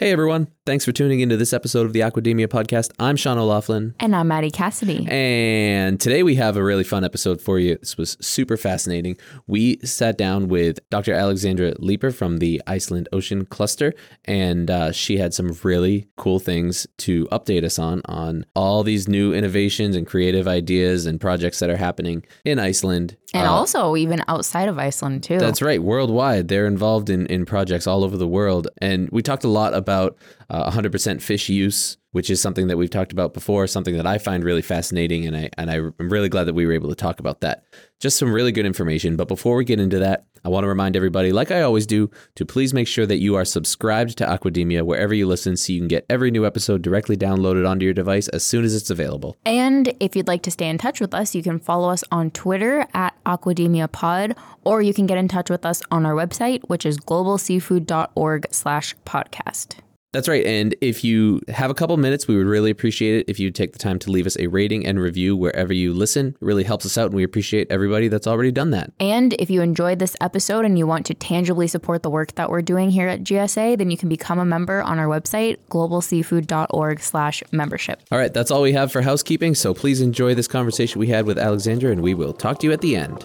Hey everyone, thanks for tuning into this episode of the Aquademia podcast. I'm Sean O'Laughlin. And I'm Maddie Cassidy. And today we have a really fun episode for you. This was super fascinating. We sat down with Dr. Alexandra Leeper from the Iceland Ocean Cluster, and uh, she had some really cool things to update us on, on all these new innovations and creative ideas and projects that are happening in Iceland. And Uh, also even outside of Iceland too. That's right. Worldwide, they're involved in, in projects all over the world. And we talked a lot about uh, 100% fish use, which is something that we've talked about before, something that I find really fascinating. And, I, and I'm really glad that we were able to talk about that. Just some really good information. But before we get into that, I want to remind everybody, like I always do, to please make sure that you are subscribed to Aquademia wherever you listen so you can get every new episode directly downloaded onto your device as soon as it's available. And if you'd like to stay in touch with us, you can follow us on Twitter at Aquademia Pod, or you can get in touch with us on our website, which is globalseafood.org slash podcast. That's right. And if you have a couple minutes, we would really appreciate it if you take the time to leave us a rating and review wherever you listen. It really helps us out, and we appreciate everybody that's already done that. And if you enjoyed this episode and you want to tangibly support the work that we're doing here at GSA, then you can become a member on our website, globalseafood.org slash membership. All right, that's all we have for housekeeping. So please enjoy this conversation we had with Alexandra, and we will talk to you at the end.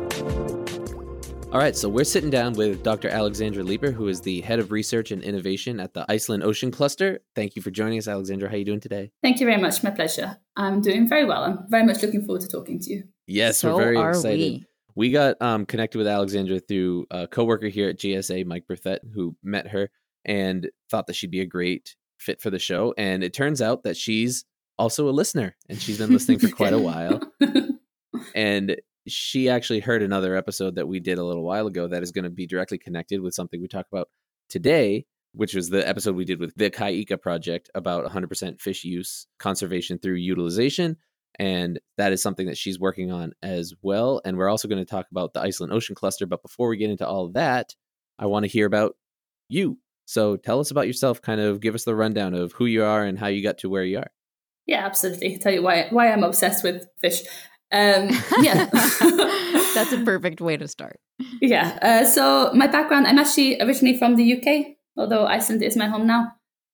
All right, so we're sitting down with Dr. Alexandra Leeper, who is the head of research and innovation at the Iceland Ocean Cluster. Thank you for joining us, Alexandra. How are you doing today? Thank you very much. My pleasure. I'm doing very well. I'm very much looking forward to talking to you. Yes, So we're very are excited. we. We got um, connected with Alexandra through a coworker here at GSA, Mike Berthet, who met her and thought that she'd be a great fit for the show. And it turns out that she's also a listener, and she's been listening for quite a while. And she actually heard another episode that we did a little while ago that is going to be directly connected with something we talk about today, which was the episode we did with the Kaika project about 100% fish use conservation through utilization. And that is something that she's working on as well. And we're also going to talk about the Iceland Ocean Cluster. But before we get into all that, I want to hear about you. So tell us about yourself, kind of give us the rundown of who you are and how you got to where you are. yeah, absolutely. tell you why why I'm obsessed with fish. Um, yeah. That's a perfect way to start. yeah. Uh, so my background, I'm actually originally from the UK, although Iceland is my home now.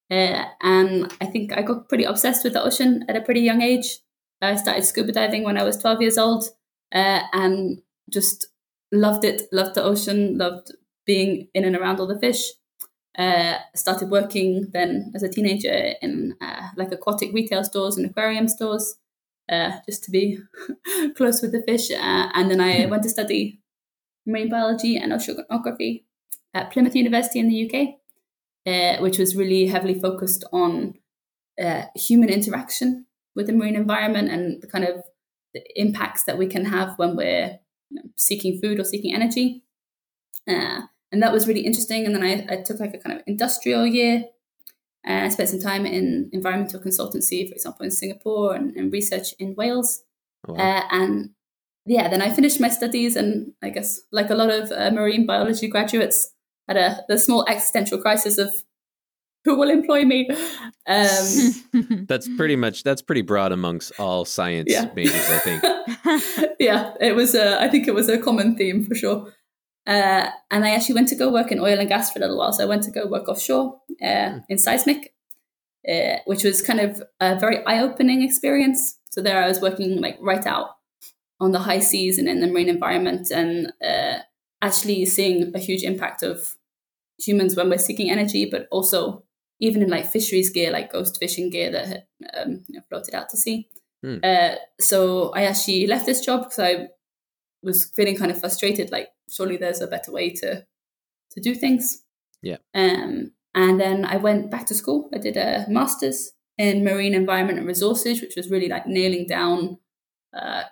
Uh, and I think I got pretty obsessed with the ocean at a pretty young age. I started scuba diving when I was 12 years old uh, and just loved it, loved the ocean, loved being in and around all the fish. Uh, started working then as a teenager in uh, like aquatic retail stores and aquarium stores uh, just to be close with the fish. Uh, and then I went to study marine biology and oceanography at Plymouth University in the UK, uh, which was really heavily focused on uh, human interaction with the marine environment and the kind of the impacts that we can have when we're you know, seeking food or seeking energy. Uh, and that was really interesting. And then I, I took like a kind of industrial year. And I spent some time in environmental consultancy, for example, in Singapore and, and research in Wales. Wow. Uh, and yeah, then I finished my studies, and I guess like a lot of uh, marine biology graduates, had a the small existential crisis of who will employ me. Um, That's pretty much that's pretty broad amongst all science Yeah. majors, I think. yeah, it was. A, I think it was a common theme for sure. Uh, and I actually went to go work in oil and gas for a little while. So I went to go work offshore uh, in seismic, uh, which was kind of a very eye-opening experience. So there, I was working like right out on the high seas and in the marine environment, and uh, actually seeing a huge impact of humans when we're seeking energy, but also even in like fisheries gear, like ghost fishing gear that had um, you know, floated out to sea. Hmm. Uh, so I actually left this job because I was feeling kind of frustrated. Like, surely there's a better way to to do things. Yeah. Um, and then I went back to school. I did a master's in marine environment and resources, which was really like nailing down uh,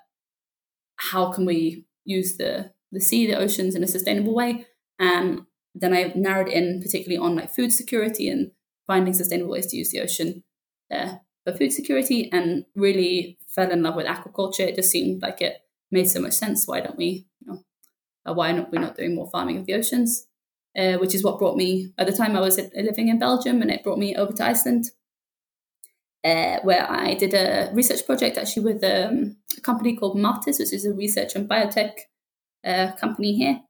how can we use the the sea, the oceans in a sustainable way. And then I narrowed in particularly on like food security and finding sustainable ways to use the ocean. Uh, for food security and really fell in love with aquaculture. It just seemed like it made so much sense. Why don't we, uh, why not we not doing more farming of the oceans? Uh, which is what brought me at the time I was living in Belgium, and it brought me over to Iceland, uh, where I did a research project actually with um, a company called Matís, which is a research and biotech uh, company here.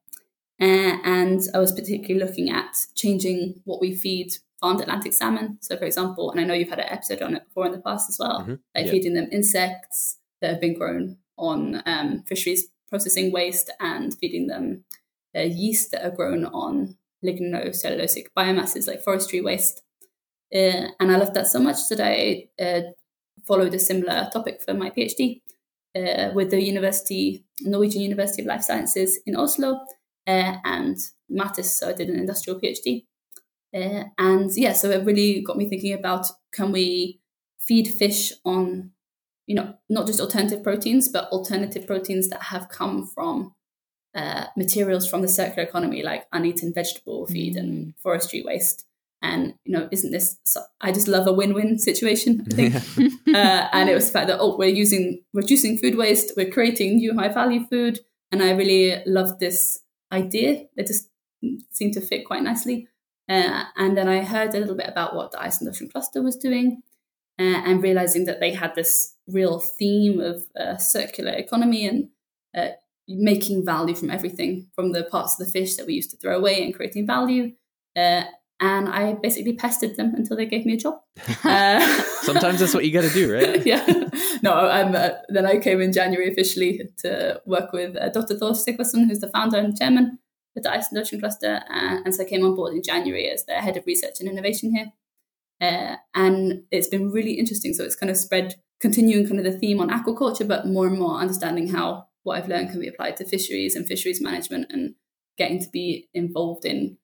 Uh, and I was particularly looking at changing what we feed farmed Atlantic salmon. So, for example, and I know you've had an episode on it before in the past as well, Mhm. like Yeah. feeding them insects that have been grown on um, fisheries processing waste and feeding them uh, yeast that are grown on lignocellulosic biomasses like forestry waste. Uh, and I loved that so much that I uh, followed a similar topic for my PhD uh, with the University, Norwegian University of Life Sciences in Oslo, uh, and Matís. So I did an industrial PhD. Uh, and yeah, so it really got me thinking about can we feed fish on, you know, not just alternative proteins, but alternative proteins that have come from uh, materials from the circular economy, like uneaten vegetable feed and forestry waste. And you know, isn't this? So, I just love a win-win situation. I think, uh, and it was the fact that oh, we're using reducing food waste, we're creating new high-value food, and I really loved this idea. It just seemed to fit quite nicely. Uh, and then I heard a little bit about what the Iceland Ocean Cluster was doing, uh, and realizing that they had this real theme of uh, circular economy and uh, making value from everything, from the parts of the fish that we used to throw away and creating value. Uh, and I basically pestered them until they gave me a job. Uh, Sometimes that's what you got to do, right? yeah. No, um, uh, then I came in January officially to work with uh, Dr. Thor Sigfusson, who's the founder and chairman of the Iceland Ocean Cluster. Uh, and so I came on board in January as the head of research and innovation here. Uh, and it's been really interesting. So it's kind of spread, continuing kind of the theme on aquaculture, but more and more understanding how what I've learned can be applied to fisheries and fisheries management and getting to be involved in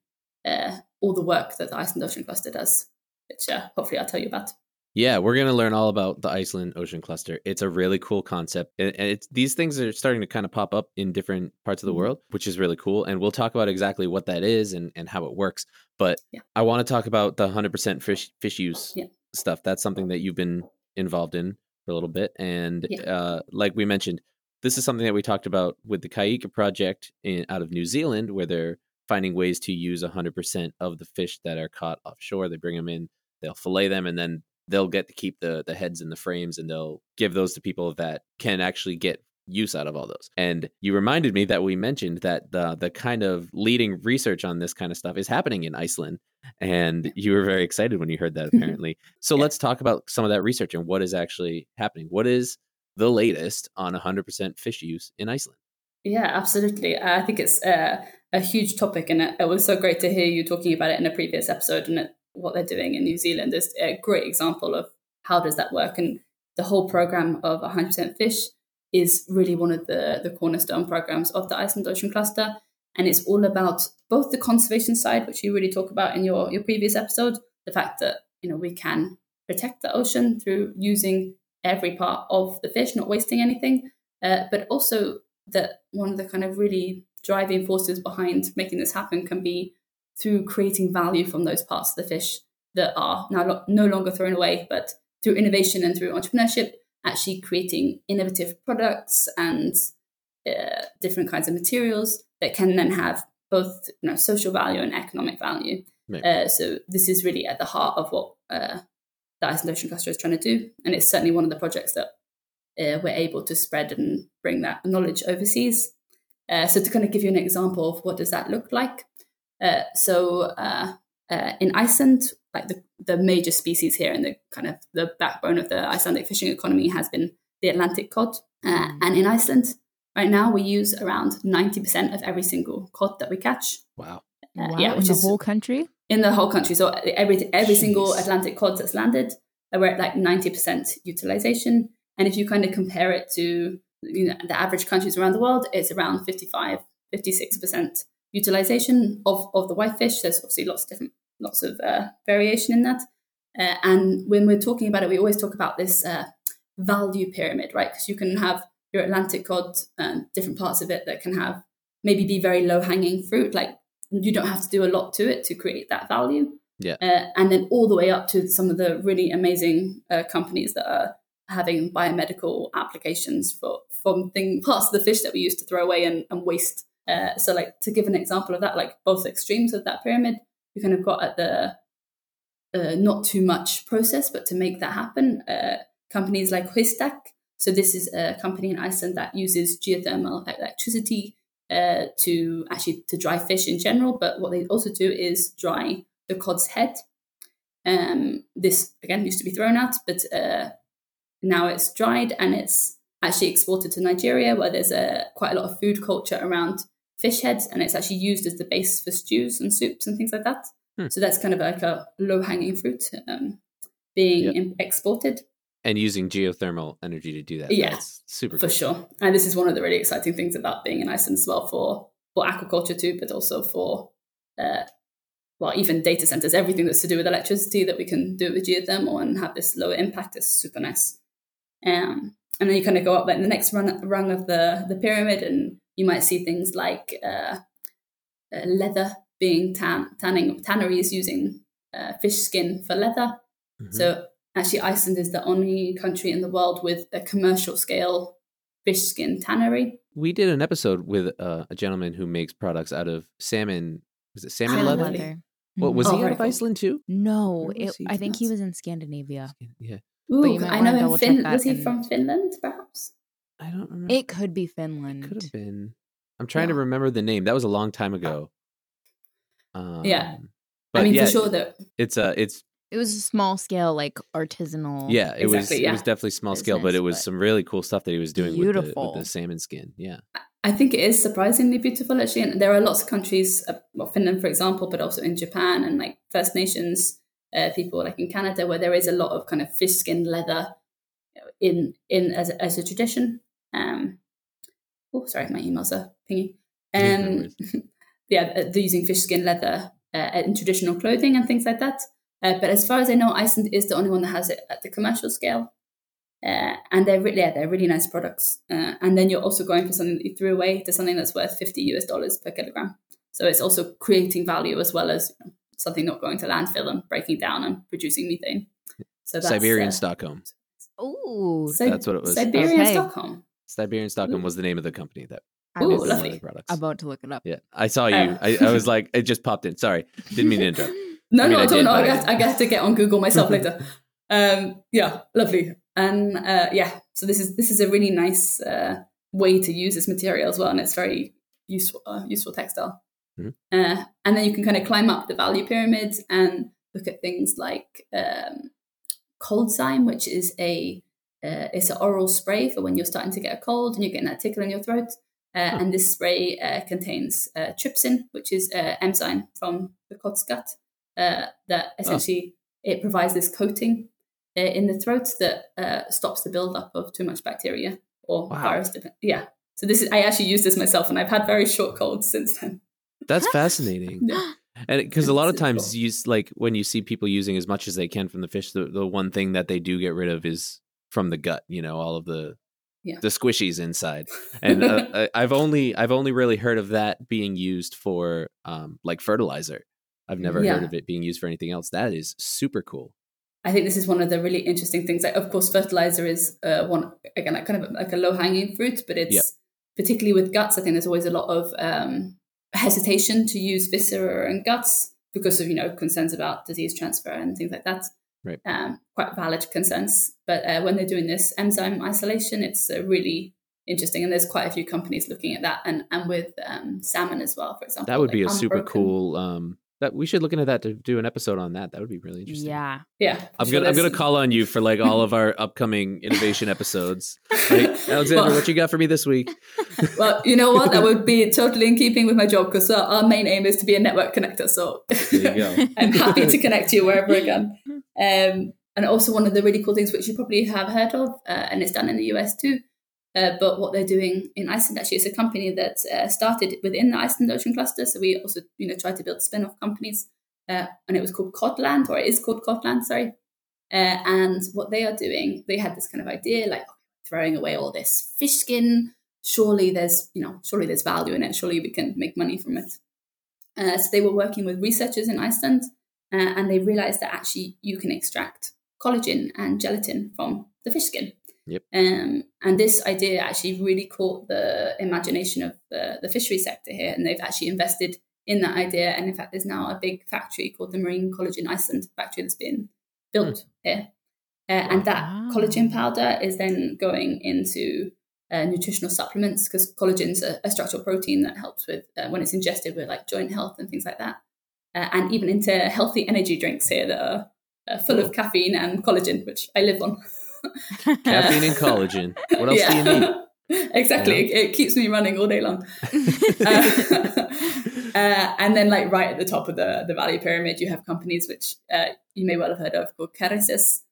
uh, all the work that the Iceland Ocean Cluster does, which uh, hopefully I'll tell you about. Yeah, we're going to learn all about the Iceland Ocean Cluster. It's a really cool concept. And it's these things are starting to kind of pop up in different parts of the Mhm. world, which is really cool. And we'll talk about exactly what that is and, and how it works. But Yeah. I want to talk about the 100% fish fish use Yeah. stuff. That's something that you've been involved in for a little bit. And Yeah. uh, like we mentioned, this is something that we talked about with the Kaika project in, out of New Zealand, where they're finding ways to use 100% of the fish that are caught offshore. They bring them in, they'll fillet them, and then they'll get to keep the the heads and the frames, and they'll give those to people that can actually get use out of all those. And you reminded me that we mentioned that the the kind of leading research on this kind of stuff is happening in Iceland, and you were very excited when you heard that. Apparently, so Yeah. let's talk about some of that research and what is actually happening. What is the latest on 100% fish use in Iceland? Yeah, absolutely. I think it's uh, a huge topic, and it, it was so great to hear you talking about it in a previous episode. And it, what they're doing in New Zealand is a great example of how does that work. And the whole program of 100% fish is really one of the the cornerstone programs of the Iceland Ocean Cluster, and it's all about both the conservation side, which you really talk about in your your previous episode, the fact that you know we can protect the ocean through using every part of the fish, not wasting anything, uh, but also that one of the kind of really driving forces behind making this happen can be through creating value from those parts of the fish that are now no longer thrown away, but through innovation and through entrepreneurship, actually creating innovative products and uh, different kinds of materials that can then have both you know social value and economic value. Uh, so this is really at the heart of what uh, the Iceland Ocean Cluster is trying to do, and it's certainly one of the projects that uh, we're able to spread and bring that knowledge overseas. Uh, so to kind of give you an example of what does that look like. Uh, so uh, uh, in Iceland, like the, the major species here and the kind of the backbone of the Icelandic fishing economy has been the Atlantic cod. Uh, and in Iceland, right now we use around 90% of every single cod that we catch. Wow. Uh, wow, yeah, in which the is whole country. in the whole country. So every every single Atlantic cod that's landed, we're at like ninety percent utilization. And if you kind of compare it to you know the average countries around the world, it's around 55, 56 percent utilization of of the whitefish. There's obviously lots of different lots of uh, variation in that. Uh, and when we're talking about it, we always talk about this uh, value pyramid, right? Because you can have your Atlantic cod, and different parts of it that can have maybe be very low hanging fruit, like you don't have to do a lot to it to create that value. Yeah. Uh, and then all the way up to some of the really amazing uh, companies that are having biomedical applications for from thing parts of the fish that we used to throw away and, and waste. Uh, so, like to give an example of that, like both extremes of that pyramid, you kind of got at the uh, not too much process, but to make that happen, uh, companies like Haustak. So this is a company in Iceland that uses geothermal electricity uh, to actually to dry fish in general. But what they also do is dry the cod's head. Um, this again used to be thrown out, but uh, now it's dried and it's actually exported to Nigeria, where there's a quite a lot of food culture around fish heads, and it's actually used as the base for stews and soups and things like that. Hmm. So that's kind of like a low hanging fruit um, being Yep. exported And using geothermal energy to do that. Yeah, That's super for cool. sure. And this is one of the really exciting things about being in Iceland as well for for aquaculture too, but also for uh, well even data centers. Everything that's to do with electricity that we can do with geothermal and have this lower impact is super nice. Um, and then you kind of go up like the next rung, rung of the the pyramid, and you might see things like uh, uh, leather being tan tanning tanneries using uh, fish skin for leather. Mhm. So actually, Iceland is the only country in the world with a commercial scale fish skin tannery. we did an episode with uh, a gentleman who makes products out of salmon. Was it salmon Salmon leather? leather. What was Oh, he out very of. Iceland too? No, it, I think he was in Scandinavia. Yeah, Ooh, I know him. double Fin- was he and- from Finland, perhaps? I don't remember. It could be Finland. could have been. I'm trying to remember the name. That was a long time ago. Um, Yeah. I mean, yeah, for sure that it's uh, it's It was a small scale, like artisanal. yeah, it was Exactly, it was definitely small scale, but it was but some really cool stuff that he was doing with the, with the salmon skin. Yeah, I think it is surprisingly beautiful actually. And there are lots of countries, uh, well, Finland, for example, but also in Japan and like First Nations uh, people, like in Canada, where there is a lot of kind of fish skin leather in in as a, as a tradition. Um, oh, sorry, my emails are pinging. Yeah, Um, yeah, uh, they're using fish skin leather uh, in traditional clothing and things like that. Uh, but as far as I know, Iceland is the only one that has it at the commercial scale. Uh, and they're really, yeah, they're really nice products. Uh, and then you're also going for something that you threw away to something that's worth 50 US dollars per kilogram. So it's also creating value as well as you know, something not going to landfill and breaking down and producing methane. So that's Siberian uh, Stockholm. Ooh, Si- That's what it was. Siberian Okay. Stockholm. Siberian Stockholm Ooh. was the name of the company that I Ooh, made was some lovely. products. about to look it up. Yeah, I saw you. Oh. I, I was like, it just popped in. Sorry, didn't mean to interrupt. No, I mean, no, I at all. did, No, I but I got. I got to get on Google myself later. Um, yeah, lovely. And uh, yeah, so this is this is a really nice uh, way to use this material as well, and it's very useful uh, useful textile. Mhm. Uh, and then you can kind of climb up the value pyramids and look at things like um, Coldzyme, which is a uh, it's an oral spray for when you're starting to get a cold and you're getting that tickle in your throat. Uh, Huh. And this spray uh, contains uh, trypsin, which is uh, enzyme from the cod's gut uh, that essentially it provides this coating uh, in the throat that uh, stops the buildup of too much bacteria or Wow. virus. Yeah. So this is I actually use this myself, and I've had very short colds since then. That's fascinating. Yeah. And because a lot of times, you like when you see people using as much as they can from the fish, the, the one thing that they do get rid of is from the gut. You know, all of the Yeah. the squishies inside. And uh, I've only I've only really heard of that being used for um, like fertilizer. I've never heard of it being used for anything else. That is super cool. I think this is one of the really interesting things. Like, of course, fertilizer is uh, one again, like kind of like a low hanging fruit, but it's Yep. particularly with guts. I think there's always a lot of um, hesitation to use viscera and guts because of you know concerns about disease transfer and things like that. Right. Um, quite valid concerns, but uh, when they're doing this enzyme isolation, it's uh, really interesting. And there's quite a few companies looking at that, and and with um, salmon as well, for example. That would like be a super cool. Um, that we should look into that to do an episode on that. That would be really interesting. Yeah. Yeah, I'm sure gonna I'm gonna call on you for like all of our upcoming innovation episodes. Right, Alexander, Well- what you got for me this week? Well, you know what? That would be totally in keeping with my job because uh, our main aim is to be a network connector. So There you go. I'm happy to connect you wherever I can. Um, and also, one of the really cool things which you probably have heard of, uh, and it's done in the US too. Uh, but what they're doing in Iceland actually is a company that uh, started within the Iceland Ocean Cluster. So we also, you know, tried to build spin-off companies, uh, and it was called Codland, or it is called Codland, sorry. Uh, and what they are doing, they had this kind of idea, like throwing away all this fish skin. Surely there's, you know, surely there's value in it. Surely we can make money from it. Uh, so they were working with researchers in Iceland uh, and they realized that actually you can extract collagen and gelatin from the fish skin. Yep. Um, and this idea actually really caught the imagination of the, the fishery sector here, and they've actually invested in that idea. And in fact, there's now a big factory called the Marine Collagen Iceland factory that's been built mm. here. Uh, and that collagen powder is then going into uh, nutritional supplements because collagen's a, a structural protein that helps with uh, when it's ingested with like joint health and things like that. Uh, and even into healthy energy drinks here that are uh, full of caffeine and collagen, which I live on. caffeine and collagen. What else yeah. do you need? Exactly, yeah. it, it, keeps me running all day long. Uh, and then, like right at the top of the the value pyramid, you have companies which you may well have heard of called Kerecis.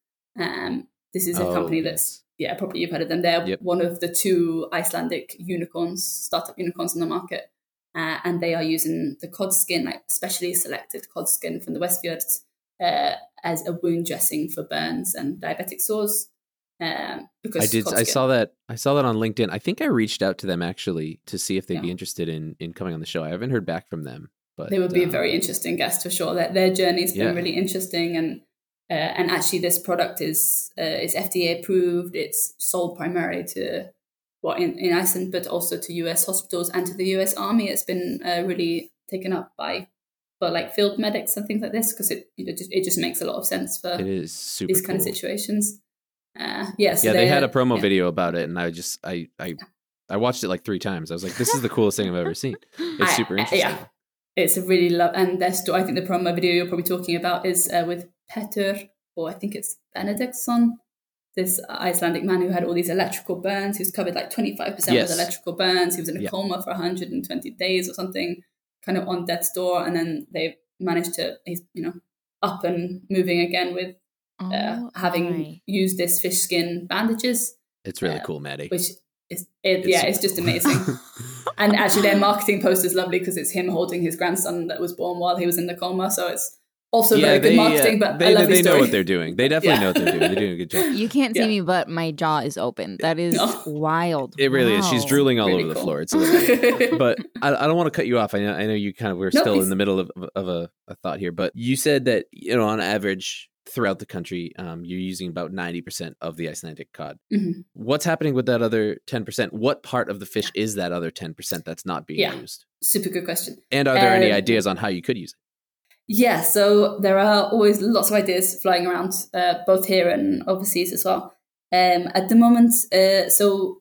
Um, this is a oh, company that's yeah, probably you've heard of them. They're yep. one of the two Icelandic unicorns, startup unicorns on the market. Uh, and they are using the cod skin, like specially selected cod skin from the Westfjords, uh, as a wound dressing for burns and diabetic sores. Um, because I did. I saw that. I saw that on LinkedIn. I think I reached out to them actually to see if they'd yeah. be interested in in coming on the show. I haven't heard back from them, but they would be a very interesting guest for sure. That their journey's been yeah. really interesting, and uh, and actually, this product is uh, is FDA approved. It's sold primarily to well in, in Iceland, but also to US hospitals and to the US Army. It's been uh, really taken up by for like field medics and things like this because it you know, just, it just makes a lot of sense for it is super these cool. kind of situations. Uh, yeah, so yeah, they, had a promo yeah. video about it, and I just I I I watched it like three times. I was like, this is the coolest thing I've ever seen. It's super interesting. Yeah, it's a really love and their story. I think the promo video you're probably talking about is uh, with Peter, or I think it's Benedictson, this Icelandic man who had all these electrical burns. He was covered like 25% yes. with electrical burns. He was in a yeah. coma for 120 days or something, kind of on death's door. And then they managed to, he's, you know, up and moving again with uh, oh, having used this fish skin bandages. It's really uh, cool, Maddie. Which is, it, it's yeah, it's just amazing. and actually, their marketing post is lovely because it's him holding his grandson that was born while he was in the coma. So it's also yeah, very good marketing, uh, but they, I love they know what they're doing. They definitely yeah. know what they're doing. They're doing a good job. You can't see yeah. me, but my jaw is open. That is no. wild. It really wow. is. She's drooling all really over cool. the floor. It's but I, I, don't want to cut you off. I know, I know you kind of we're no, still please. in the middle of, of a, a, thought here, but you said that you know on average throughout the country, um, you're using about ninety percent of the Icelandic cod. Mm-hmm. What's happening with that other ten percent? What part of the fish is that other ten percent that's not being used? Super good question. And are there any um, ideas on how you could use it? Yeah, so there are always lots of ideas flying around, uh, both here and overseas as well. Um, at the moment, uh, so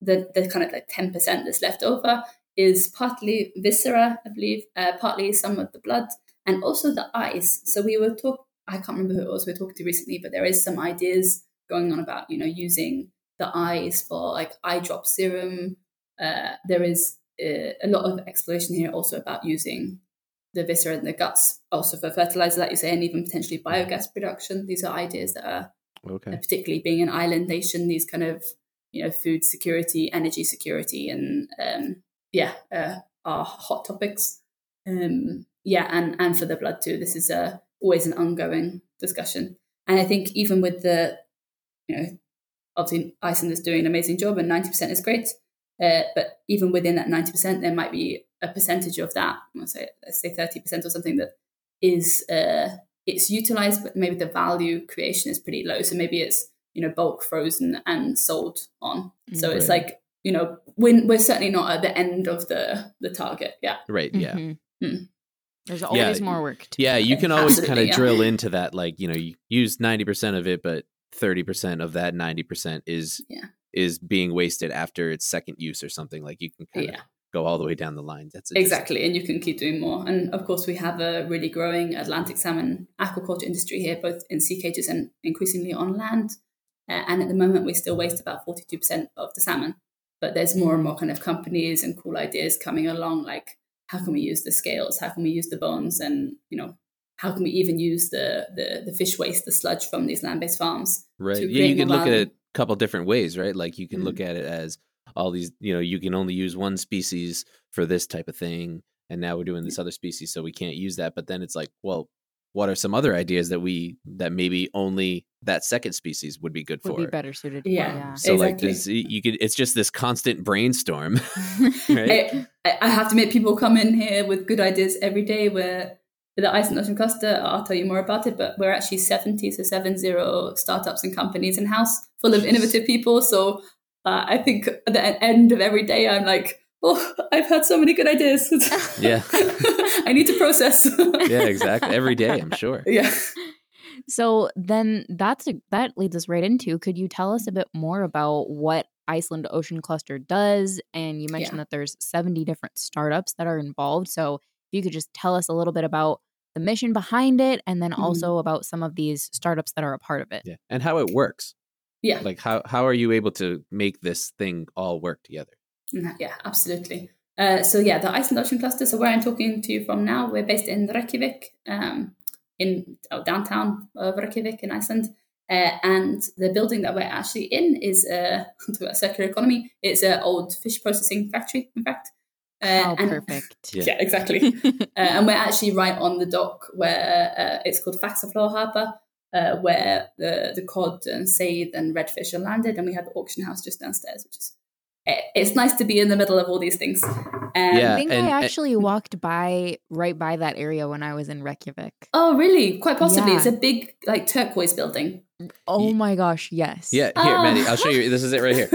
the the kind of like ten percent that's left over is partly viscera, I believe, uh, partly some of the blood, and also the eyes. So we were talk. I can't remember who it was we were talking to recently, but there is some ideas going on about you know using the eyes for like eye drop serum. Uh, there is uh, a lot of exploration here also about using the viscera and the guts also for fertilizer, like you say, and even potentially biogas production. These are ideas that are okay. particularly being an island nation, these kind of you know food security, energy security, and um, yeah, uh, are hot topics. Um, yeah, and and for the blood too. This is uh, always an ongoing discussion, and I think even with the you know obviously Iceland is doing an amazing job, and ninety percent is great. Uh, but even within that 90%, there might be a percentage of that, let's say, let's say 30% or something that is, uh, it's utilized, but maybe the value creation is pretty low. So maybe it's, you know, bulk frozen and sold on. So right. it's like, you know, we're, we're certainly not at the end of the, the target. Yeah. Right. Yeah. Mm-hmm. Mm. There's always yeah. more work. To do. Yeah. You can always kind of yeah. drill into that. Like, you know, you use 90% of it, but 30% of that 90% is yeah is being wasted after its second use or something like you can kind yeah. of go all the way down the line that's exactly and you can keep doing more and of course we have a really growing atlantic salmon aquaculture industry here both in sea cages and increasingly on land uh, and at the moment we still waste about 42% of the salmon but there's more and more kind of companies and cool ideas coming along like how can we use the scales how can we use the bones and you know how can we even use the the, the fish waste the sludge from these land-based farms right yeah you can look at it a couple different ways, right? Like you can mm-hmm. look at it as all these, you know, you can only use one species for this type of thing, and now we're doing this other species, so we can't use that. But then it's like, well, what are some other ideas that we that maybe only that second species would be good would for? Be better suited. Yeah. yeah. So exactly. like this, you could. It's just this constant brainstorm. right? I, I have to make people come in here with good ideas every day. Where the Iceland Ocean Cluster, I'll tell you more about it, but we're actually 70 to 70 startups and companies in house full of innovative people. So uh, I think at the end of every day, I'm like, oh, I've had so many good ideas. Yeah. I need to process. yeah, exactly. Every day, I'm sure. Yeah. So then that's a, that leads us right into could you tell us a bit more about what Iceland Ocean Cluster does and you mentioned Yeah. that there's 70 different startups that are involved so if you could just tell us a little bit about the mission behind it and then Mhm. also about some of these startups that are a part of it. Yeah. And how it works. Yeah. Like how how are you able to make this thing all work together? Mm, Yeah, absolutely. Uh, so yeah, the Iceland Ocean Cluster. So where I'm talking to you from now, we're based in Reykjavik, um, in oh, downtown of Reykjavik in Iceland. Uh, and the building that we're actually in is uh, a circular economy. It's an old fish processing factory, in fact. Uh, How and- perfect. Yeah. Yeah, exactly. uh, and we're actually right on the dock where uh, it's called Faxaflói Harbour, uh, where the, the cod and saithe and redfish are landed, and we have the auction house just downstairs, which is it- it's nice to be in the middle of all these things. Um, Yeah. I think and- I and- actually walked by right by that area when I was in Reykjavik. Oh, really? Quite possibly. Yeah. It's a big, like turquoise building. Oh my gosh, yes. Yeah, here, Ah. Maddie, I'll show you. This is it right here.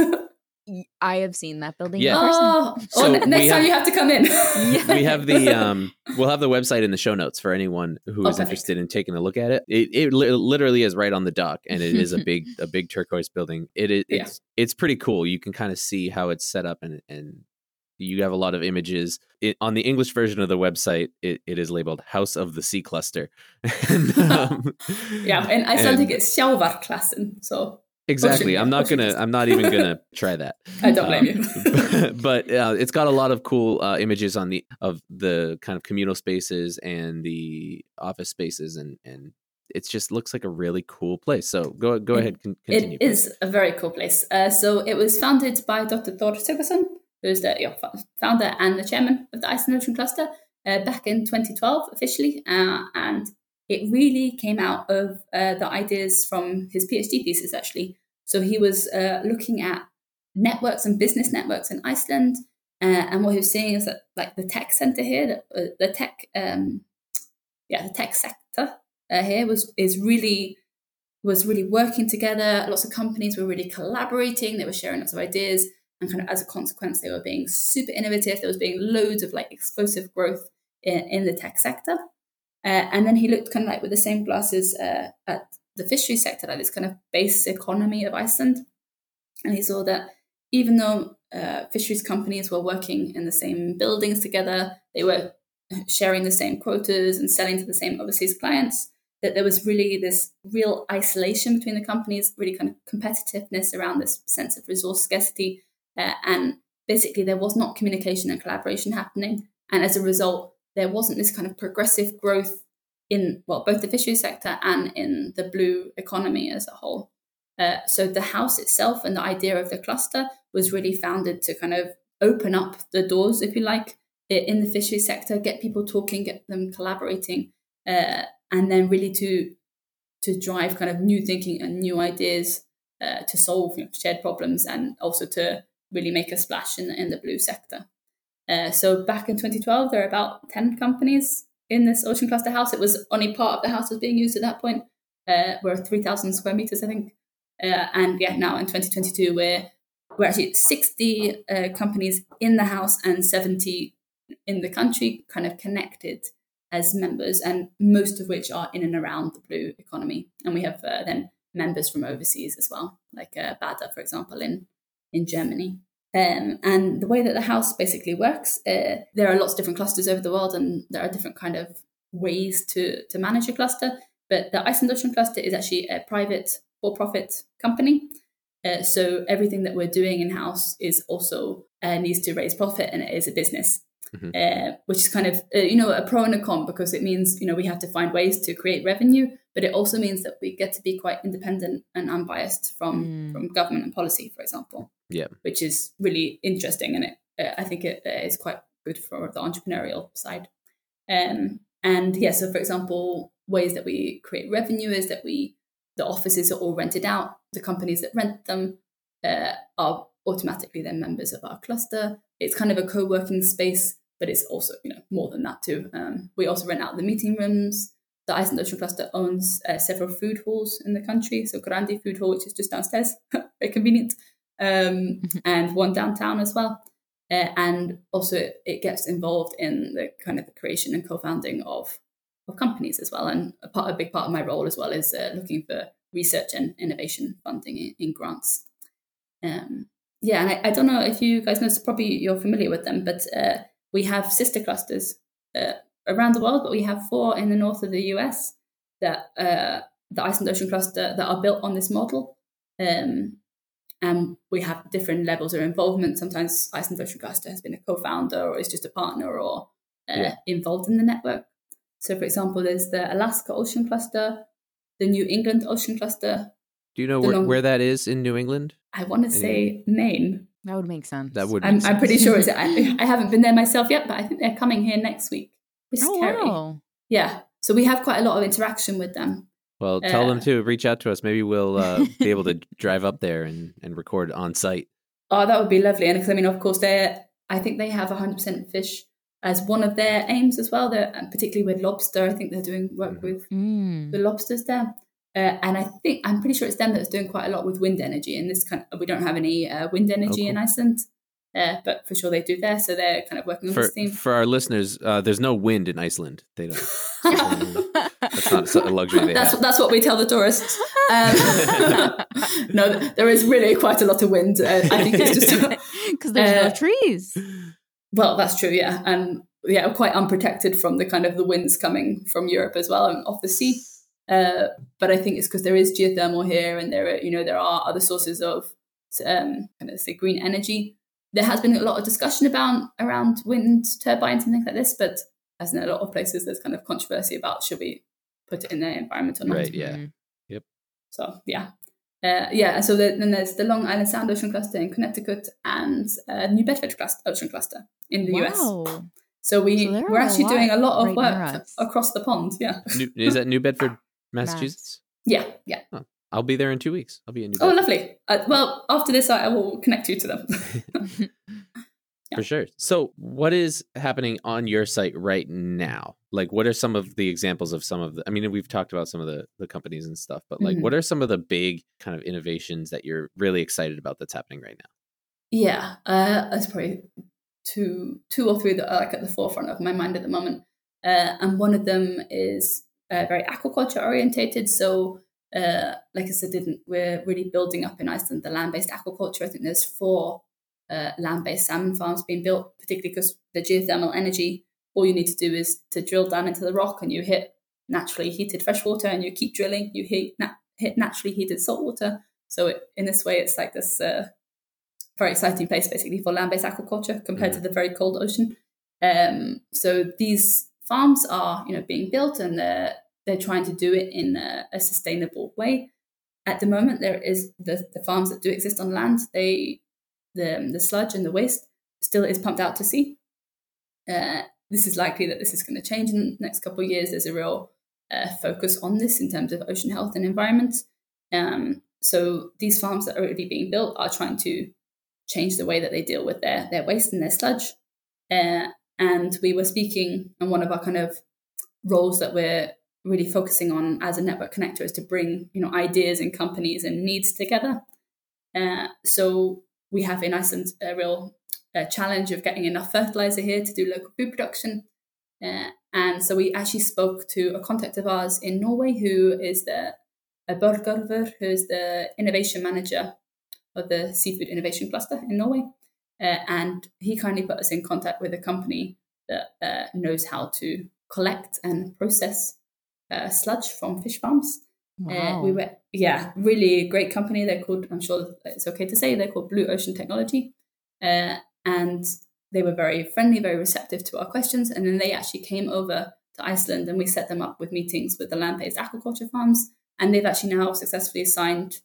Y- I have seen that building Yeah. Oh, So oh, next we time have- you have to come in. we have the um we'll have the website in the show notes for anyone who is is perfect. interested in taking a look at it it, it li- literally is right on the dock and it is a big a big turquoise building it is Yeah. it's it's pretty cool you can kind of see how it's set up and and you have a lot of images it, on the english version of the website it, it is labeled house of the sea cluster Yeah, and, um, yeah, in Icelandic and- it's Sjávarklasinn. So exactly i'm not gonna i'm not even gonna try that I don't blame Um, you. but uh, it's got a lot of cool uh, images on the of the kind of communal spaces and the office spaces and and it just looks like a really cool place so go go It- ahead con- continue It is a very cool place. Uh, so it was founded by Dr. Thor Sigfusson, who's the yeah, founder and the chairman of the Iceland Ocean Cluster, uh, back in 2012 officially, uh, and it really came out of uh, the ideas from his PhD thesis actually. So he was uh, looking at networks and business networks in Iceland, uh, and what he was seeing is that like the tech center here, the, uh, the tech, um, yeah, the tech sector uh, here was is really was really working together. Lots of companies were really collaborating. They were sharing lots of ideas, and kind of as a consequence, they were being super innovative. There was being loads of like explosive growth in, in the tech sector. Uh, and then he looked kind of like with the same glasses uh, at the fishery sector, like this kind of base economy of Iceland. And he saw that even though uh, fisheries companies were working in the same buildings together, they were sharing the same quotas and selling to the same overseas clients, that there was really this real isolation between the companies, really kind of competitiveness around this sense of resource scarcity. Uh, and basically, there was not communication and collaboration happening. And as a result, there wasn't this kind of progressive growth in, well, both the fisheries sector and in the blue economy as a whole. Uh, so the house itself and the idea of the cluster was really founded to kind of open up the doors, if you like, in the fishery sector, get people talking, get them collaborating, uh, and then really to to drive kind of new thinking and new ideas uh, to solve you know, shared problems and also to really make a splash in, in the blue sector. Uh, so back in 2012, there are about 10 companies in this ocean cluster house. It was only part of the house was being used at that point. Uh, we're 3,000 square meters, I think. Uh, and yeah, now in 2022, we're, we're actually 60 uh, companies in the house and 70 in the country kind of connected as members, and most of which are in and around the blue economy. And we have uh, then members from overseas as well, like uh, Baader, for example, in, in Germany. Um, and the way that the house basically works, uh, there are lots of different clusters over the world, and there are different kind of ways to to manage a cluster. But the Iceland Ocean Cluster is actually a private for-profit company. Uh, so everything that we're doing in house is also uh, needs to raise profit, and it is a business. Mhm. Uh, which is kind of uh, you know a pro and a con because it means you know we have to find ways to create revenue, but it also means that we get to be quite independent and unbiased from Mm. from government and policy, for example yeah which is really interesting and it, uh, I think it uh, is quite good for the entrepreneurial side. Um, and yeah, so for example, ways that we create revenue is that we the offices are all rented out. The companies that rent them uh, are automatically then members of our cluster. It's kind of a co-working space but it's also you know more than that too. Um, we also rent out the meeting rooms. The Iceland Ocean Cluster owns uh, several food halls in the country. So Grandi Food Hall, which is just downstairs, very convenient, um, and one downtown as well. Uh, and also it gets involved in the kind of the creation and co-founding of of companies as well. And a part, a big part of my role as well is uh, looking for research and innovation funding in, in grants. Um, yeah, and I, I, don't know if you guys know, probably you're familiar with them, but uh, we have sister clusters uh, around the world, but we have four in the north of the US that uh, the Iceland Ocean Cluster that are built on this model. Um, and we have different levels of involvement. Sometimes Iceland Ocean Cluster has been a co-founder or is just a partner or uh, yeah. involved in the network. So, for example, there's the Alaska Ocean Cluster, the New England Ocean Cluster. Do you know where, long- where that is in New England? I want to say Maine. That would make sense. That would. I'm, I'm, pretty sure it's. I, I, haven't been there myself yet, but I think they're coming here next week. It's oh, scary. Wow. Yeah. So we have quite a lot of interaction with them. Well, tell uh, them to reach out to us. Maybe we'll uh, be able to drive up there and, and record on site. Oh, that would be lovely. And I mean, of course, they I think they have 100% fish as one of their aims as well. They're, particularly with lobster, I think they're doing work mm-hmm. with mm. the lobsters there. Uh, and I think I'm pretty sure it's them that's doing quite a lot with wind energy. And this kind of, we don't have any uh, wind energy oh, cool. in Iceland, uh, but for sure they do there. So they're kind of working on for, this theme. For our listeners, uh, there's no wind in Iceland. They don't. that's not a luxury. that's have. that's what we tell the tourists. Um, no, there is really quite a lot of wind. Uh, I think it's just because there's no uh, trees. Well, that's true. Yeah, and yeah, quite unprotected from the kind of the winds coming from Europe as well and off the sea. Uh, but I think it's because there is geothermal here, and there are you know there are other sources of um, kind of say green energy. There has been a lot of discussion about around wind turbines and things like this, but as in a lot of places, there's kind of controversy about should we put it in the environment or not. Right. Yeah. Mm-hmm. Yep. So yeah, uh, yeah, so the, then there's the Long Island Sound Ocean Cluster in Connecticut and uh, New Bedford cluster, Ocean Cluster in the wow. US. So we so we're actually doing a lot of right work across the pond. Yeah, New, is that New Bedford, Massachusetts? yeah, yeah. Oh, I'll be there in two weeks. I'll be in New. Oh, Bedford. Oh, lovely. Uh, well, after this, I, I will connect you to them. For sure. So, what is happening on your site right now? Like, what are some of the examples of some of the? I mean, we've talked about some of the the companies and stuff, but like, mm-hmm. what are some of the big kind of innovations that you're really excited about that's happening right now? Yeah, uh, that's probably two two or three that are like at the forefront of my mind at the moment. Uh, and one of them is uh, very aquaculture orientated. So, uh, like I said, didn't we're really building up in Iceland the land based aquaculture. I think there's four uh, land-based salmon farms being built, particularly because the geothermal energy, all you need to do is to drill down into the rock and you hit naturally heated fresh water and you keep drilling, you hit, hit naturally heated salt water. So it, in this way, it's like this uh, very exciting place basically for land-based aquaculture compared to the very cold ocean. Um, so these farms are, you know, being built and they're, they're trying to do it in a, a sustainable way. At the moment, there is the, the farms that do exist on land. They the, the sludge and the waste still is pumped out to sea. Uh, this is likely that this is going to change in the next couple of years. There's a real uh, focus on this in terms of ocean health and environment. Um, so these farms that are already being built are trying to change the way that they deal with their, their waste and their sludge. Uh, and we were speaking, and one of our kind of roles that we're really focusing on as a network connector is to bring you know ideas and companies and needs together. Uh, so we have in Iceland a real uh, challenge of getting enough fertilizer here to do local food production. Uh, and so we actually spoke to a contact of ours in Norway who is the Borgarver, who is the innovation manager of the Seafood Innovation Cluster in Norway. Uh, and he kindly put us in contact with a company that uh, knows how to collect and process uh, sludge from fish farms. Wow. Uh, we were, yeah, really great company. They're called, I'm sure it's okay to say, they're called Blue Ocean Technology. Uh, and they were very friendly, very receptive to our questions. And then they actually came over to Iceland and we set them up with meetings with the land based aquaculture farms. And they've actually now successfully signed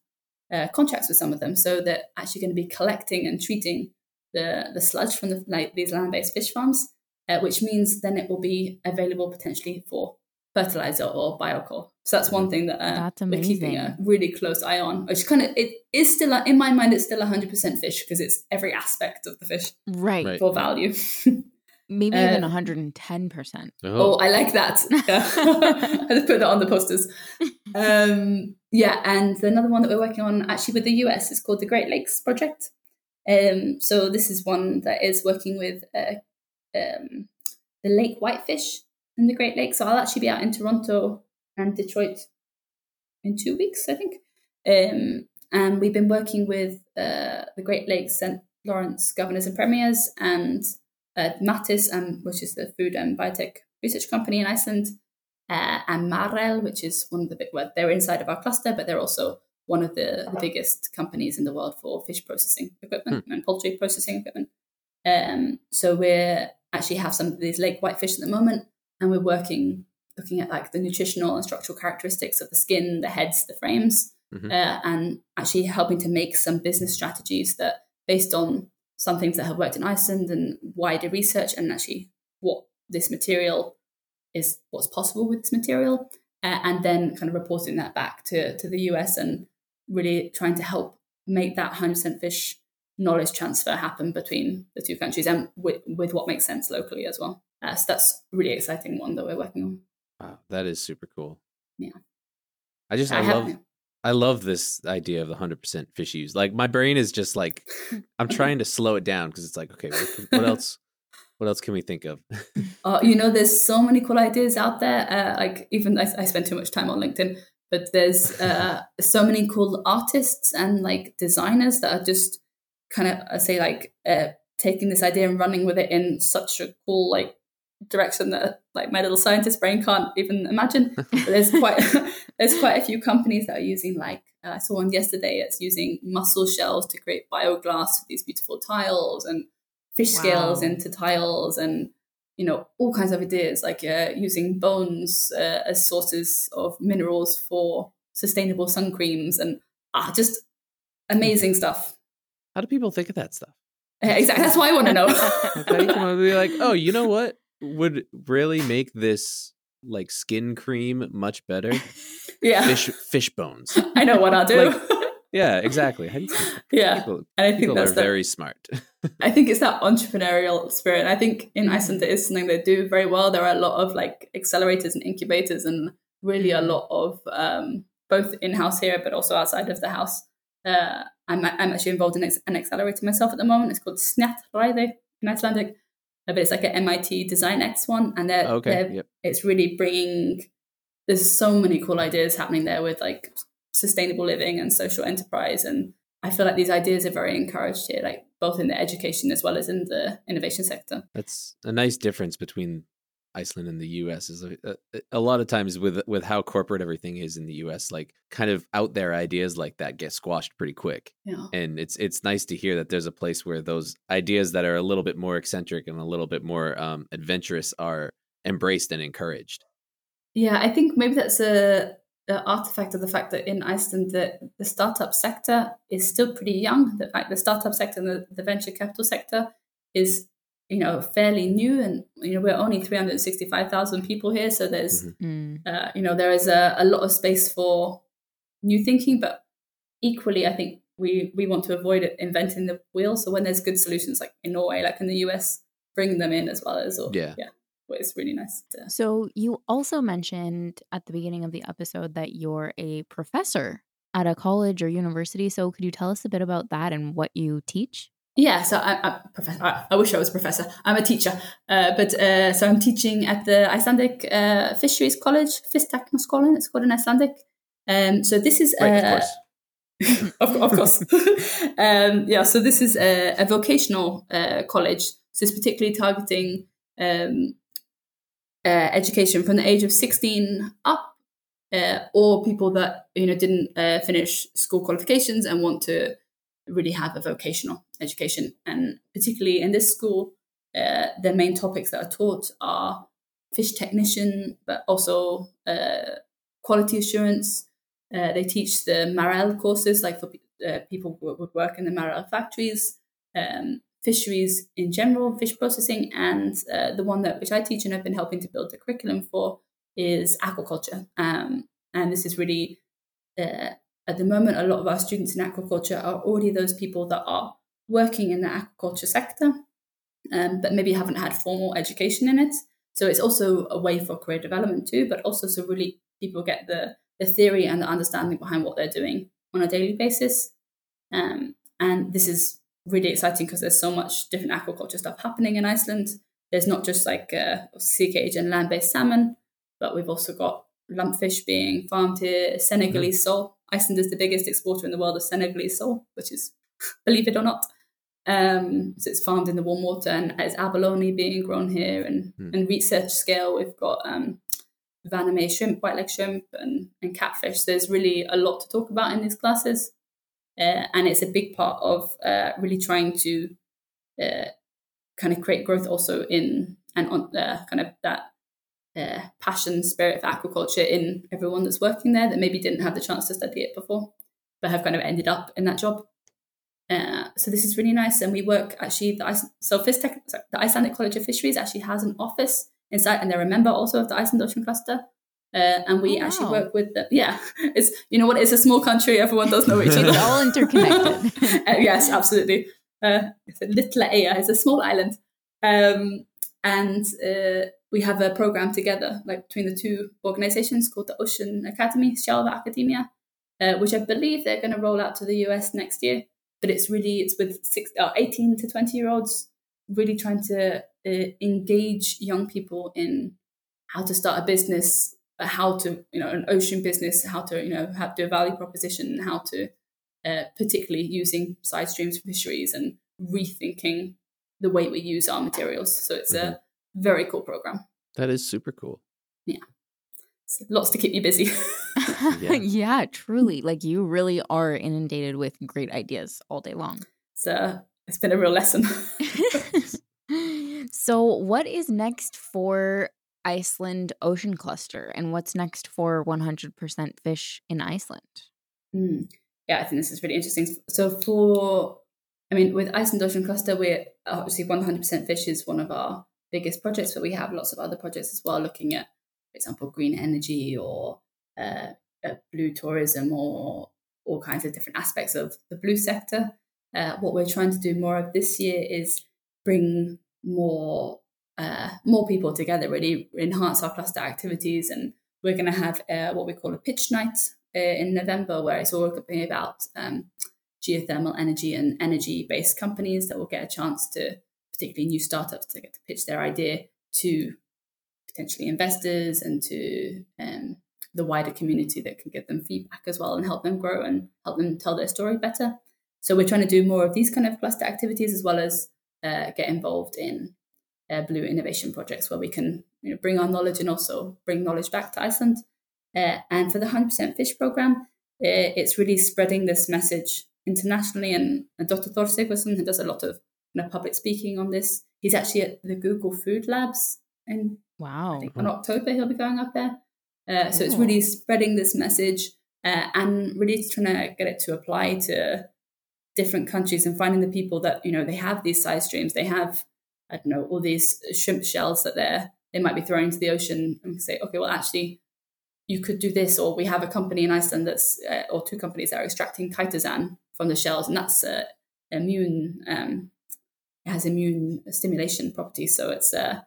uh, contracts with some of them. So they're actually going to be collecting and treating the, the sludge from the, like, these land based fish farms, uh, which means then it will be available potentially for fertilizer or biocoal. So that's one thing that uh, we're keeping a really close eye on. Which kind of it is still in my mind, it's still hundred percent fish because it's every aspect of the fish, right, for value. Maybe Uh, even 110%. Oh, I like that. Yeah. I just put that on the posters. Um, yeah, and another one that we're working on actually with the US is called the Great Lakes Project. Um, so this is one that is working with uh, um, the lake whitefish in the Great Lakes. So I'll actually be out in Toronto and Detroit in two weeks, I think. Um, and we've been working with uh, the Great Lakes St. Lawrence governors and premiers and uh, Matís, um, which is the food and biotech research company in Iceland, uh, and Marel, which is one of the big, well, they're inside of our cluster, but they're also one of the, the biggest companies in the world for fish processing equipment and poultry processing equipment. Um, so we're actually have some of these lake whitefish at the moment, and we're working looking at like the nutritional and structural characteristics of the skin, the heads, the frames, Mhm. uh, and actually helping to make some business strategies that based on some things that have worked in Iceland and wider research and actually what this material is what's possible with this material uh, and then kind of reporting that back to, to the US and really trying to help make that 100% fish knowledge transfer happen between the two countries and with, with what makes sense locally as well. Uh, so that's a really exciting one that we're working on. Wow, that is super cool. Yeah. I just I, I love I love this idea of the hundred percent fish use. Like my brain is just like I'm trying to slow it down because it's like okay, what, what else? What else can we think of? Uh, you know, there's so many cool ideas out there. Uh, like even I, I spend too much time on LinkedIn, but there's uh, so many cool artists and like designers that are just kind of I say like uh, taking this idea and running with it in such a cool like direction that like my little scientist brain can't even imagine. But there's quite there's quite a few companies that are using like uh, I saw one yesterday. It's using mussel shells to create bioglass for these beautiful tiles and fish scales Wow. into tiles and you know all kinds of ideas like uh, using bones uh, as sources of minerals for sustainable sun creams and ah just amazing stuff. How do people think of that stuff? Exactly. That's why I want to know. Like, how do you come up with be like, oh, you know what would really make this like skin cream much better? yeah, Fish fish bones. I know what I'll do. Like, Yeah, exactly. How do you think? yeah, People, and I think that's the, very smart. I think it's that entrepreneurial spirit. I think in Iceland it is something they do very well. There are a lot of like accelerators and incubators, and really a lot of um, both in house here, but also outside of the house. Uh, I'm I'm actually involved in an accelerator myself at the moment. It's called Snjallræði in Icelandic, but it's like an MIT Design X one, and they're, okay. they're Yep. it's really bringing there's so many cool ideas happening there with like sustainable living and social enterprise and i feel like these ideas are very encouraged here like both in the education as well as in the innovation sector That's a nice difference between Iceland and the U.S. Is uh, uh, uh, a, a, a lot of times with with how corporate everything is in the U.S. Like kind of out there ideas like that get squashed pretty quick, yeah and it's it's nice to hear that there's a place where those ideas that are a little bit more eccentric and a little bit more um, adventurous are embraced and encouraged. yeah i think maybe that's a, a artifact of the fact that in iceland the, the startup sector is still pretty young the fact the startup sector and the, the venture capital sector is you know fairly new and you know we're only 365000 people here so there's Mhm. Mm. uh, you know there is a, a lot of space for new thinking but equally i think we we want to avoid inventing the wheel so when there's good solutions like in norway like in the us bring them in as well as or, Yeah. yeah it's really nice to, So, you also mentioned at the beginning of the episode that you're a professor at a college or university. So, could you tell us a bit about that and what you teach? Yeah so I, I, professor, I, I wish i was a professor i'm a teacher uh, but uh, so i'm teaching at the icelandic uh, fisheries college fisteknaskólan it's called in icelandic um, so this is Right, of course. of, course. um, yeah, so this is a, a vocational uh, college. So it's particularly targeting um, uh, education from the age of 16 up, uh, or people that you know didn't uh, finish school qualifications and want to really have a vocational education. And particularly in this school, uh, the main topics that are taught are fish technician, but also uh, quality assurance. Uh, they teach the Marel courses, like for uh, people who would work in the Marel factories, um, fisheries in general, fish processing, and uh, the one that which I teach and I've been helping to build the curriculum for is aquaculture. Um, and this is really, uh, at the moment, a lot of our students in aquaculture are already those people that are working in the aquaculture sector. um, but maybe haven't had formal education in it. So it's also a way for career development too, but also so really people get the the theory and the understanding behind what they're doing on a daily basis. Um, and this is really exciting because there's so much different aquaculture stuff happening in Iceland. There's not just like uh, sea cage and land based salmon, but we've also got lumpfish being farmed here, Senegalese mm-hmm. sole. Iceland is the biggest exporter in the world of Senegalese sole, which is, believe it or not. Um, so it's farmed in the warm water and it's abalone being grown here. And, mm. and research scale, we've got um, Vannamei shrimp, white leg shrimp, and, and catfish. There's really a lot to talk about in these classes. Uh, and it's a big part of uh, really trying to uh, kind of create growth also in and on uh, kind of that uh, passion spirit for aquaculture in everyone that's working there that maybe didn't have the chance to study it before but have kind of ended up in that job uh, so this is really nice and we work actually the so FISTech, sorry, the Icelandic College of Fisheries actually has an office inside and they're a member also of the Iceland Ocean Cluster uh, and we oh, wow. actually work with them. Yeah, it's you know what? It's a small country. Everyone does know each other. It's all interconnected. uh, yes, absolutely. Uh, it's a little area. It's a small island, um, and uh, we have a program together, like between the two organizations, called the Ocean Academy, Sjalva Academia, uh, which I believe they're going to roll out to the US next year. But it's really it's with six, uh, 18 to 20 year olds, really trying to engage young people in how to start a business how to you know an ocean business how to you know have do a value proposition how to uh, particularly using side streams for fisheries and rethinking the way we use our materials. So it's mm-hmm. a very cool program. That is super cool. Yeah. So lots to keep you busy yeah. yeah truly like you really are inundated with great ideas all day long so it's been a real lesson so what is next for Iceland Ocean Cluster and what's next for 100% fish in Iceland? Mm. Yeah, I think this is really interesting. So, for, I mean, with Iceland Ocean Cluster, we're obviously 100% fish is one of our biggest projects, but we have lots of other projects as well, looking at, for example, green energy or uh, blue tourism or all kinds of different aspects of the blue sector. Uh, what we're trying to do more of this year is bring more uh, more people together, really enhance our cluster activities. And we're going to have uh, what we call a pitch night uh, in November, where it's all about um, geothermal energy and energy based companies that will get a chance to, particularly new startups, to get to pitch their idea to potentially investors and to um, the wider community that can give them feedback as well and help them grow and help them tell their story better. So we're trying to do more of these kind of cluster activities as well as uh, get involved in uh, blue innovation projects where we can you know, bring our knowledge and also bring knowledge back to Iceland. Uh, and for the 100% Fish program, uh, it's really spreading this message internationally. And, and Dr. Thor Sigfusson, who does a lot of you know, public speaking on this, he's actually at the Google Food Labs in wow in October. He'll be going up there. Uh, so it's really spreading this message uh, and really trying to get it to apply to different countries and finding the people that you know they have these side streams, they have I don't know, all these shrimp shells that they're they might be throwing into the ocean and say, okay, well, actually, you could do this, or we have a company in Iceland that's, uh, or two companies that are extracting chitosan from the shells, and that's uh, immune, um, it has immune stimulation properties. So it's uh,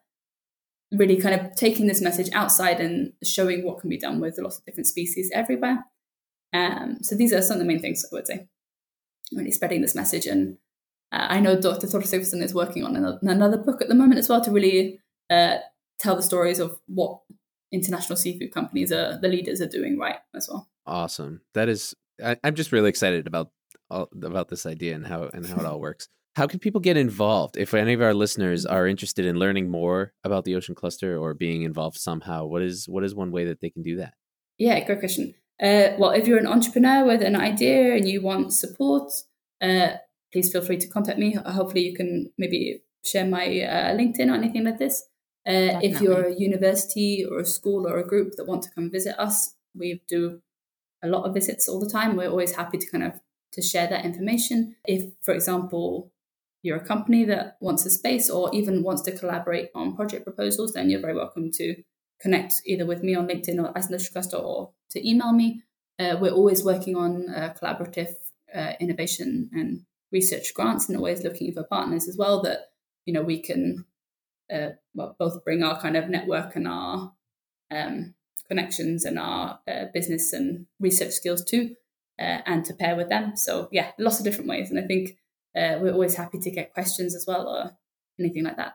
really kind of taking this message outside and showing what can be done with lots of different species everywhere. Um, so these are some of the main things I would say. Really spreading this message and uh, I know Dr. Thor is working on another, another, book at the moment as well to really uh, tell the stories of what international seafood companies are the leaders are doing right as well. Awesome. That is, I, am just really excited about all, about this idea and how and how it all works. How can people get involved? If any of our listeners are interested in learning more about the ocean cluster or being involved somehow, what is what is one way that they can do that? Yeah, great question. Uh, well, if you're an entrepreneur with an idea and you want support, uh, please feel free to contact me. Hopefully, you can maybe share my uh, LinkedIn or anything like this. Uh, if you're a university or a school or a group that want to come visit us, we do a lot of visits all the time. We're always happy to kind of to share that information. If, for example, you're a company that wants a space or even wants to collaborate on project proposals, then you're very welcome to connect either with me on LinkedIn or Iceland Cluster or to email me. Uh, we're always working on uh, collaborative uh, innovation and research grants and always looking for partners as well that you know we can uh, well, both bring our kind of network and our um, connections and our uh, business and research skills to uh, and to pair with them. So yeah, lots of different ways, and I think uh, we're always happy to get questions as well or anything like that.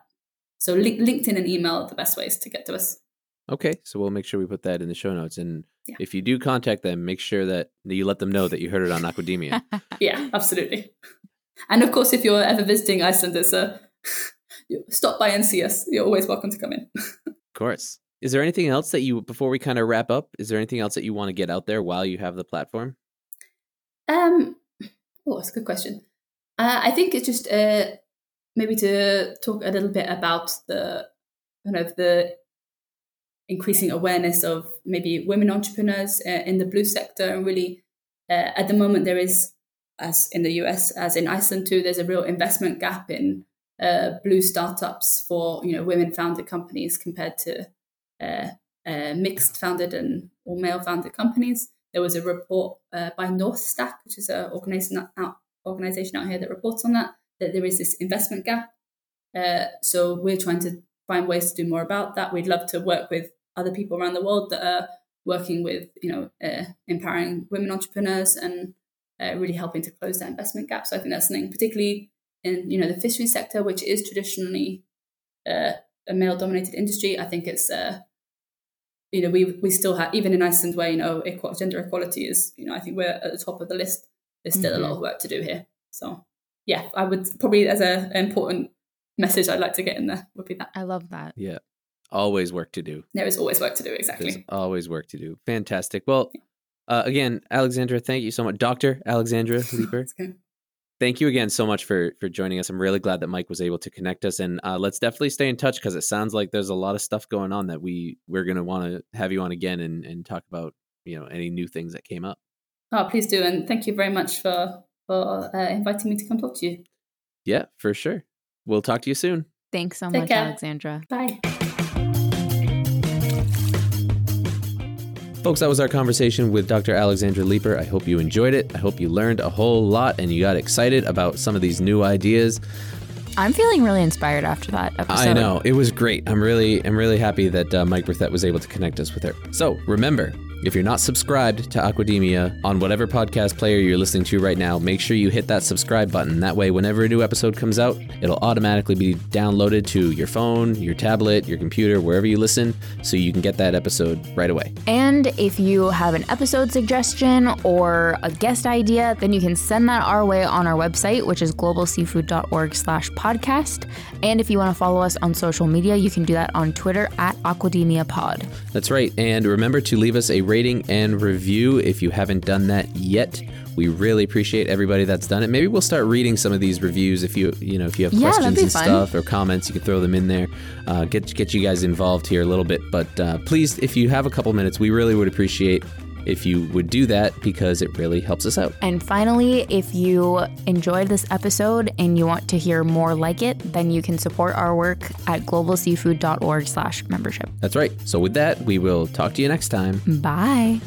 So li- LinkedIn and email are the best ways to get to us. Okay, so we'll make sure we put that in the show notes. And Yeah. if you do contact them, make sure that you let them know that you heard it on Aquademia. Yeah, absolutely. And of course, if you're ever visiting Iceland, it's a stop by and see us. You're always welcome to come in. of course. Is there anything else that you, before we kind of wrap up, is there anything else that you want to get out there while you have the platform? Um, oh, that's a good question. Uh, I think it's just uh, maybe to talk a little bit about the kind of the increasing awareness of maybe women entrepreneurs uh, in the blue sector, and really uh, at the moment there is, as in the US, as in Iceland too, there's a real investment gap in uh, blue startups for you know women founded companies compared to uh, mixed founded and or male founded companies. There was a report by Northstack, which is an organization out, organization out here that reports on that, that there is this investment gap. Uh, so we're trying to find ways to do more about that. We'd love to work with other people around the world that are working with, you know, uh, empowering women entrepreneurs and uh, really helping to close that investment gap. So I think that's something particularly in, you know, the fishery sector, which is traditionally uh, a male-dominated industry. I think it's uh, you know, we we still have even in Iceland where you know gender equality is, you know, I think we're at the top of the list. There's still Mm-hmm. a lot of work to do here. So yeah, I would probably as a, an important message I'd like to get in there would be that I love that. Yeah. Always work to do. there is always work to do. There's Exactly. always work to do. Fantastic. Well, uh, again, Alexandra, thank you so much. Dr. Alexandra Leeper, thank you again so much for for joining us. I'm really glad that Mike was able to connect us, and uh, let's definitely stay in touch because it sounds like there's a lot of stuff going on that we we're gonna want to have you on again and and talk about you know any new things that came up. Oh, please do, and thank you very much for for uh, inviting me to come talk to you. Yeah, for sure. We'll talk to you soon. Thanks so Take much, care. Alexandra. Bye. Folks, that was our conversation with Dr. Alexandra Leeper. I hope you enjoyed it. I hope you learned a whole lot and you got excited about some of these new ideas. I'm feeling really inspired after that episode. I know it was great. I'm really, I'm really happy that uh, Mike Berthet was able to connect us with her. So remember, if you're not subscribed to Aquademia on whatever podcast player you're listening to right now, make sure you hit that subscribe button. That way, whenever a new episode comes out, it'll automatically be downloaded to your phone, your tablet, your computer, wherever you listen, so you can get that episode right away. And if you have an episode suggestion or a guest idea, then you can send that our way on our website, which is globalseafood.org slash podcast. And if you want to follow us on social media, you can do that on Twitter at Aquademia Pod. That's right. And remember to leave us a rating and review if you haven't done that yet. We really appreciate everybody that's done it. Maybe we'll start reading some of these reviews if you you know if you have Yeah, questions and fun. stuff or comments, you can throw them in there. Uh, get get you guys involved here a little bit. But uh, please, if you have a couple minutes, we really would appreciate if you would do that because it really helps us out. And finally, if you enjoyed this episode and you want to hear more like it, then you can support our work at globalseafood.org slash membership. That's right. So with that, we will talk to you next time. Bye.